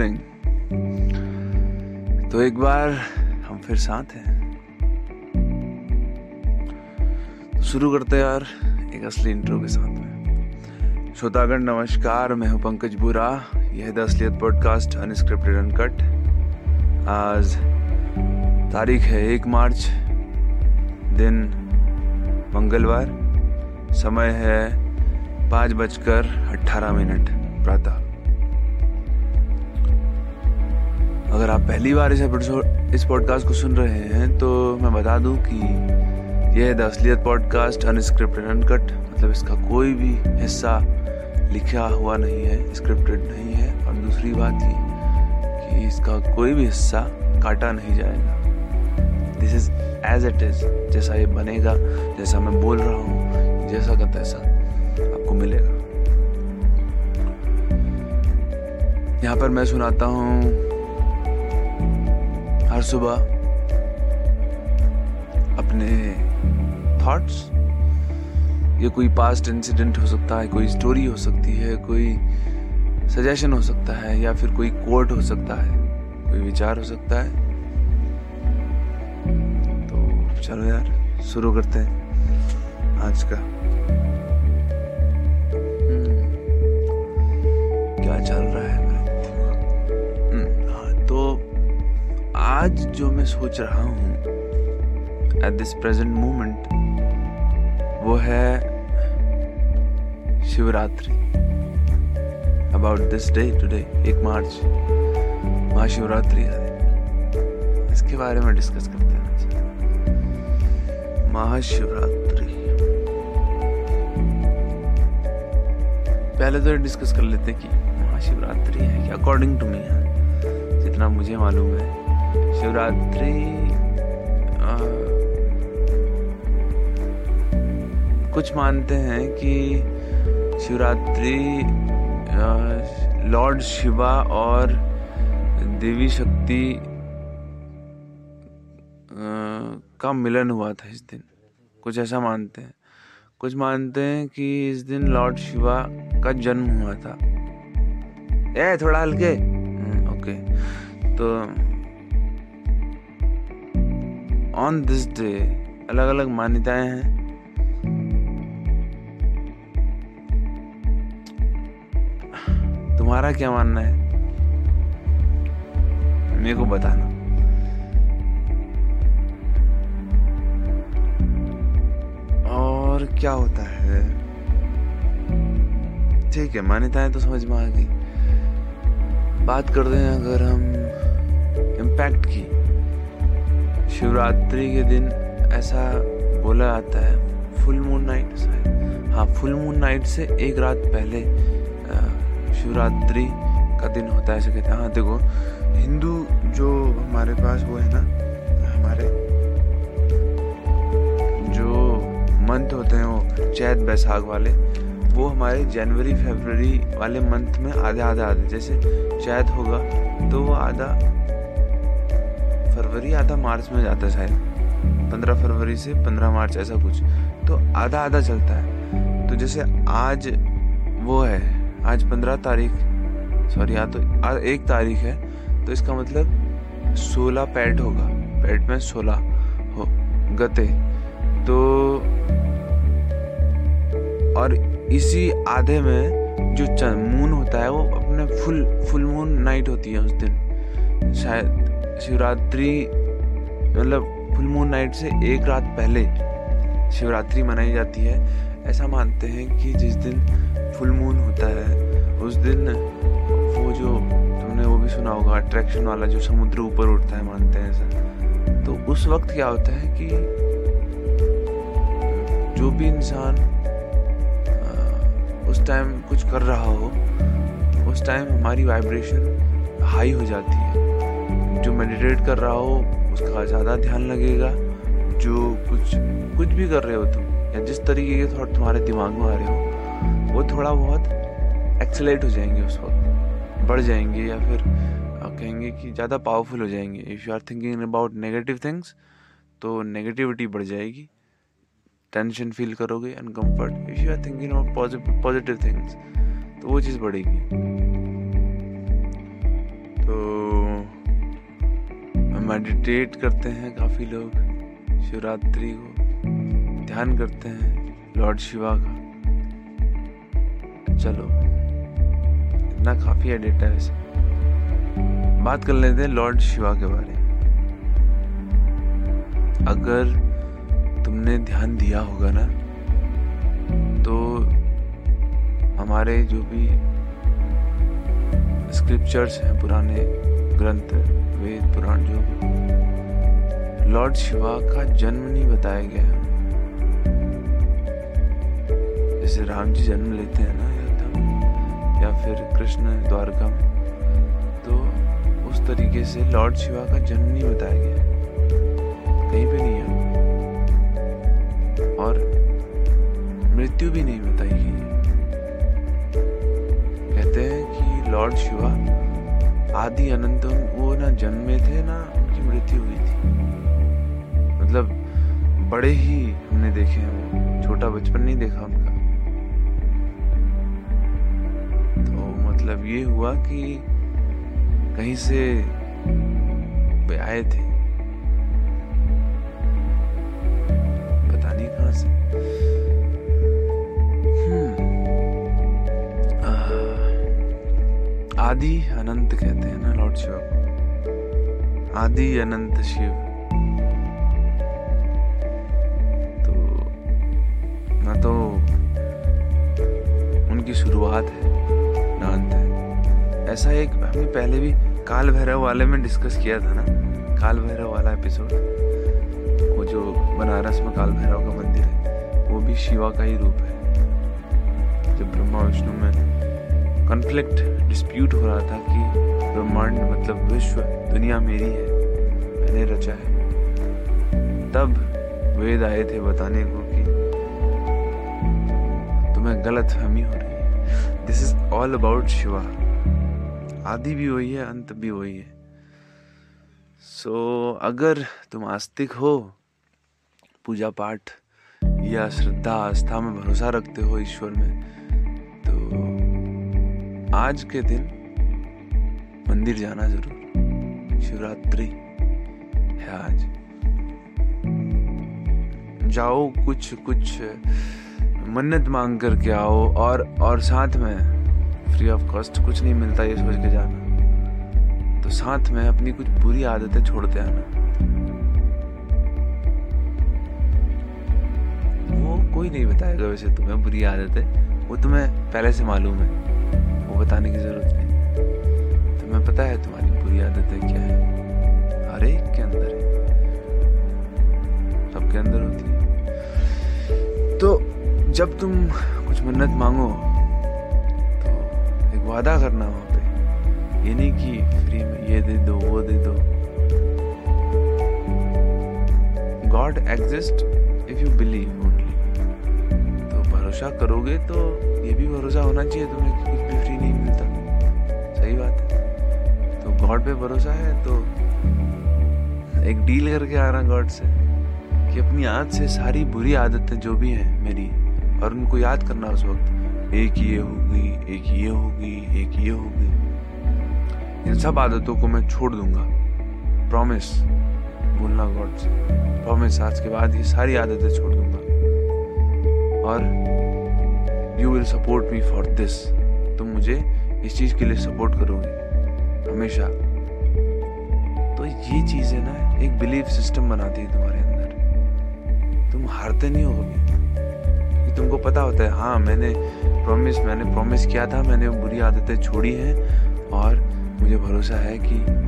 Morning तो एक बार हम फिर साथ हैं। तो शुरू करते हैं यार एक असली इंट्रो के साथ में। श्रोतागण, नमस्कार, मैं हूँ पंकज बुरा। यह है द असलियत पॉडकास्ट अनस्क्रिप्टेड अनकट आज तारीख है एक मार्च, दिन मंगलवार। समय है पाँच बजकर अट्ठारह मिनट, प्रातः। अगर आप पहली बार इस एपिसोड इस पॉडकास्ट को सुन रहे हैं तो मैं बता दूँ कि यह है द असलियत पॉडकास्ट अनस्क्रिप्टेड अनकट मतलब इसका कोई भी हिस्सा लिखा हुआ नहीं है स्क्रिप्टेड नहीं है। और दूसरी बात ये कि इसका कोई भी हिस्सा काटा नहीं जाएगा। This is as it is जैसा ये बनेगा, जैसा मैं बोल रहा हूँ, जैसा का तैसा आपको मिलेगा। यहाँ पर मैं सुनाता हूँ हर सुबह अपने थॉट्स ये कोई पास्ट इंसिडेंट हो सकता है, कोई स्टोरी हो सकती है, कोई सजेशन हो सकता है, या फिर कोई कोट हो सकता है, कोई विचार हो सकता है। तो चलो यार, शुरू करते हैं आज का। जो मैं सोच रहा हूँ एट दिस प्रेजेंट मोमेंट वो है Shivratri. About this day today एक मार्च, महाशिवरात्रि है। इसके बारे में डिस्कस करते हैं। महाशिवरात्रि। पहले तो डिस्कस कर लेते कि महाशिवरात्रि है कि अकॉर्डिंग टू मी है। जितना मुझे मालूम है। शिवरात्रि कुछ मानते हैं कि शिवरात्रि लॉर्ड शिवा और देवी शक्ति का मिलन हुआ था इस दिन। कुछ ऐसा मानते हैं। कुछ मानते हैं कि इस दिन लॉर्ड शिवा का जन्म हुआ था। ए थोड़ा हल्के। ओके। हम्म, तो ऑन दिस डे अलग अलग मान्यताएँ हैं। तुम्हारा क्या मानना है? मेरे को बताना। और क्या होता है? ठीक है, मान्यताएँ तो समझ में आ गई। बात करते हैं अगर हम इम्पैक्ट की। शिवरात्रि के दिन ऐसा बोला जाता है फुल मून नाइट हाँ फुल मून नाइट से एक रात पहले शिवरात्रि का दिन होता है, ऐसे कहते हैं। हाँ देखो, हिंदू जो हमारे पास वो है ना, हमारे जो मंथ होते हैं वो, चैत बैसाख वाले, वो हमारे जनवरी, फरवरी वाले मंथ में आधे आधे आधे, जैसे चैत होगा तो वो आधा फरवरी, आधा मार्च में जाता है शायद। पंद्रह फरवरी से पंद्रह मार्च, ऐसा कुछ। तो आधा आधा चलता है। तो जैसे आज वो है, आज पंद्रह तारीख, सॉरी तो एक तारीख है तो इसका मतलब सोलह पैट होगा। पैट में सोलह हो, गते। तो और इसी आधे में जो मून होता है, वो अपने फुल फुल मून नाइट होती है उस दिन। शायद शिवरात्रि मतलब फुल मून नाइट से एक रात पहले शिवरात्रि मनाई जाती है। ऐसा मानते हैं कि जिस दिन फुल मून होता है, उस दिन वो जो तुमने वो भी सुना होगा अट्रैक्शन वाला जो समुद्र ऊपर उठता है मानते हैं ऐसा। तो उस वक्त क्या होता है कि जो भी इंसान उस टाइम कुछ कर रहा हो, उस टाइम हमारी वाइब्रेशन हाई हो जाती है। जो मेडिटेट कर रहा हो, उसका ज़्यादा ध्यान लगेगा। जो कुछ कुछ भी कर रहे हो तुम, या जिस तरीके के थॉट तुम्हारे दिमाग में आ रहे हो, वो थोड़ा बहुत एक्सलेट हो जाएँगे उस वक्त। बढ़ जाएँगे या फिर कहेंगे कि ज़्यादा पावरफुल हो जाएँगे। If you are thinking about negative things तो नेगेटिविटी बढ़ जाएगी। टेंशन फील करोगे uncomfort if you are thinking about positive things तो वो चीज़ बढ़ेगी। मेडिटेट करते हैं काफ़ी लोग, शिवरात्रि को ध्यान करते हैं लॉर्ड शिवा का। चलो, इतना काफ़ी है वैसे। बात कर लेते हैं लॉर्ड शिवा के बारे में। अगर तुमने ध्यान दिया होगा ना तो हमारे जो भी स्क्रिप्चर्स हैं, पुराने ग्रंथ वेद पुराण जो भी लॉर्ड शिवा का जन्म नहीं बताया गया जैसे राम जी जन्म लेते हैं ना अयोध्या या फिर कृष्ण द्वारका में तो उस तरीके से लॉर्ड शिवा का जन्म नहीं बताया गया कहीं पे नहीं है। और मृत्यु भी नहीं बताई गई कहते हैं कि लॉर्ड शिवा आदि अनंत वो ना जन्मे थे ना उनकी मृत्यु हुई थी। मतलब बड़े ही हमने देखे हैं वो। छोटा बचपन नहीं देखा उनका। तो मतलब ये हुआ कि कहीं से आए थे। आदि अनंत कहते हैं ना लॉर्ड शिव आदि अनंत शिव। तो ना तो उनकी शुरुआत है ना अंत है। ऐसा एक हमने पहले भी काल भैरव वाले में डिस्कस किया था ना, काल भैरव वाला एपिसोड वो जो बनारस में काल भैरव का मंदिर है, वो भी शिवा का ही रूप है। जब ब्रह्मा, विष्णु में कॉन्फ्लिक्ट डिस्प्यूट हो रहा था कि ब्रह्मांड मतलब विश्व दुनिया मेरी है। मैंने रचा है। तब वेद आए थे बताने को कि तुम्हें गलत फहमी हो रही है। This is all about Shiva. आदि भी वही है अंत भी वही है। सो so, अगर तुम आस्तिक हो पूजा पाठ या श्रद्धा आस्था में भरोसा रखते हो ईश्वर में आज के दिन मंदिर जाना ज़रूर। शिवरात्रि है आज। जाओ कुछ कुछ मन्नत मांग करके आओ और और साथ में फ्री ऑफ़ कॉस्ट कुछ नहीं मिलता ये सोच के जाना। तो साथ में अपनी कुछ बुरी आदतें छोड़ते आना। वो कोई नहीं बताएगा वैसे तुम्हें बुरी आदतें। वो तुम्हें पहले से मालूम है। बताने की ज़रूरत नहीं। तुम्हें पता है तुम्हारी बुरी आदतें क्या है? हर एक के अंदर है। सबके अंदर होती है। तो जब तुम कुछ मन्नत मांगो तो एक वादा करना वहाँ पे। ये नहीं कि फ्री में ये दे दो, वो दे दो। God exist if you believe only तो भरोसा करोगे तो ये भी भरोसा होना चाहिए तुम्हें कि कुछ भी फ्री गॉड पे भरोसा है तो एक डील करके आ रहा गॉड से कि अपनी आज से सारी बुरी आदतें जो भी हैं मेरी और उनको याद करना उस वक्त, एक ये होगी, एक ये होगी, एक ये होगी। इन सब आदतों को मैं छोड़ दूँगा। प्रॉमिस बोलना गॉड से। प्रॉमिस आज के बाद ये सारी आदतें छोड़ दूँगा। और you will support me for this तुम मुझे इस चीज़ के लिए सपोर्ट करोगे। हमेशा। तो ये चीज़ है ना एक बिलीफ सिस्टम बनाती है तुम्हारे अंदर। तुम हारते नहीं होगे। कि तुमको पता होता है हाँ मैंने प्रॉमिस मैंने प्रॉमिस किया था, मैंने वो बुरी आदतें छोड़ी हैं और मुझे भरोसा है कि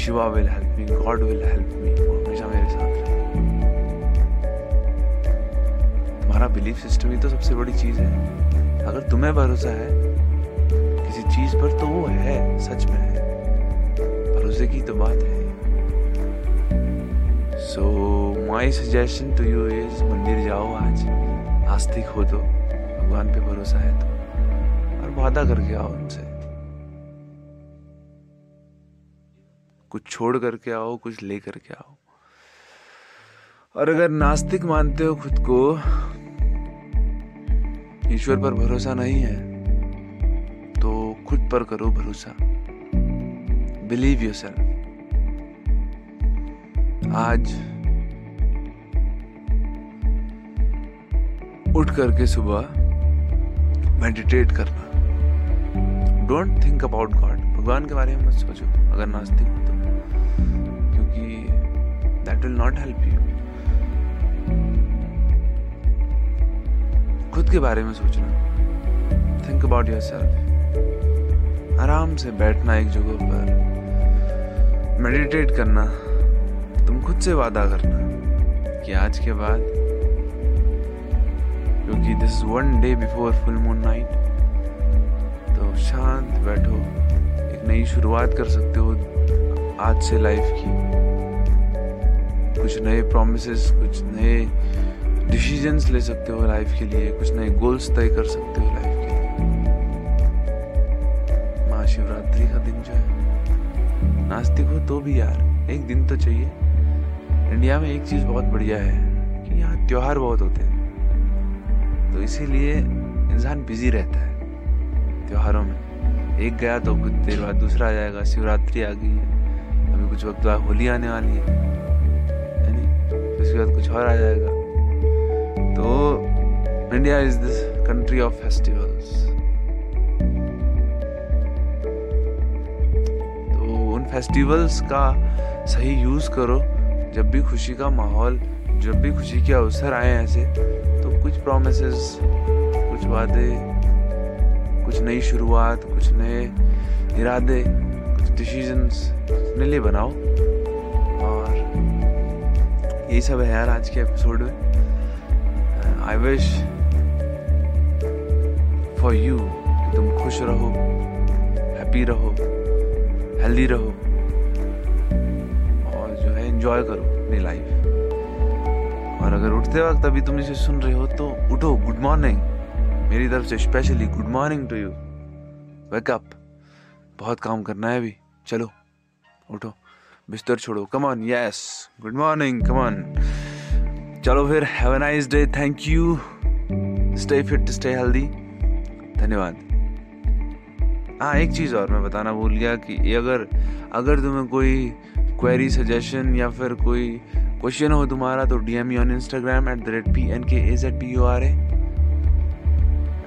Shiva will help me God will help me हमेशा मेरे साथ रहे। तुम्हारा बिलीफ सिस्टम ही तो सबसे बड़ी चीज़ है। अगर तुम्हें भरोसा है, किसी चीज़ पर तो वो है, सच में है। भरोसे की तो बात है। So my suggestion to you is मंदिर जाओ आज। आस्तिक हो तो भगवान पे भरोसा है तो और वादा करके आओ उनसे। कुछ छोड़ करके आओ, कुछ ले करके आओ। और अगर नास्तिक मानते हो खुद को, ईश्वर पर भरोसा नहीं है तो खुद पर करो भरोसा। बिलीव यू सेल्फ आज उठ करके सुबह मेडिटेट करना। डोंट थिंक अबाउट गॉड भगवान के बारे में मत सोचो, अगर नास्तिक हो तो। क्योंकि that will not help you खुद के बारे में सोचना। थिंक अबाउट योर सेल्फ आराम से बैठना एक जगह पर। मेडिटेट करना। तुम खुद से वादा करना कि आज के बाद, क्योंकि this one day before full moon night तो शांत बैठो। एक नई शुरुआत कर सकते हो आज से लाइफ की। कुछ नए प्रोमिस कुछ नए डिसीजंस ले सकते हो लाइफ के लिए, कुछ नए गोल्स तय कर सकते हो लाइफ नास्तिक हो तो भी यार, एक दिन तो चाहिए। इंडिया में एक चीज़ बहुत बढ़िया है कि यहाँ त्योहार बहुत होते हैं। तो इसीलिए इंसान बिज़ी रहता है त्योहारों में। एक गया तो कुछ देर बाद दूसरा आ जाएगा, शिवरात्रि आ गई है। अभी कुछ वक्त बाद होली आने वाली है। उसके बाद कुछ और आ जाएगा। तो India is this country of festivals festivals का सही यूज़ करो। जब भी खुशी का माहौल, जब भी खुशी के अवसर आए ऐसे तो कुछ प्रोमिस कुछ वादे, कुछ नई शुरुआत, कुछ नए इरादे, कुछ डिसीजंस अपने लिए बनाओ। और यही सब है यार आज के एपिसोड में। आई विश फॉर यू कि तुम खुश रहो हैप्पी रहो हेल्दी रहो। एंजॉय करो अपनी लाइफ और अगर उठते वक्त अभी तुम इसे सुन रहे हो तो उठो गुड मॉर्निंग मेरी तरफ़ से specially good morning to you wake up बहुत काम करना है अभी। चलो, उठो। बिस्तर छोड़ो। Come on yes good morning come on चलो फिर have a nice day thank you stay fit stay healthy धन्यवाद। हाँ एक चीज़ और मैं बताना भूल गया कि अगर अगर तुम्हें कोई क्वेरी सजेशन या फिर कोई क्वेश्चन हो तुम्हारा तो D M on Instagram at the rate P N K A Z P U R A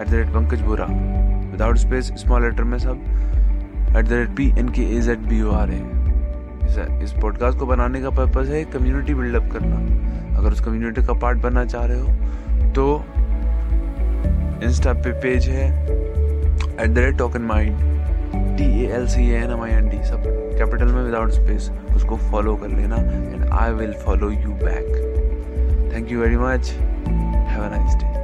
at the rate Pankaj Bora. Without space small letter में सब. At the rate P N K A Z B U R A इस podcast को बनाने का purpose है community buildup करना. अगर उस कम्युनिटी का पार्ट बनना चाह रहे हो तो इंस्टा पे पेज है. At the rate token mind T A L C N M I N D सब कैपिटल में विदाउट स्पेस उसको फॉलो कर लेना and I will follow you back thank you very much have a nice day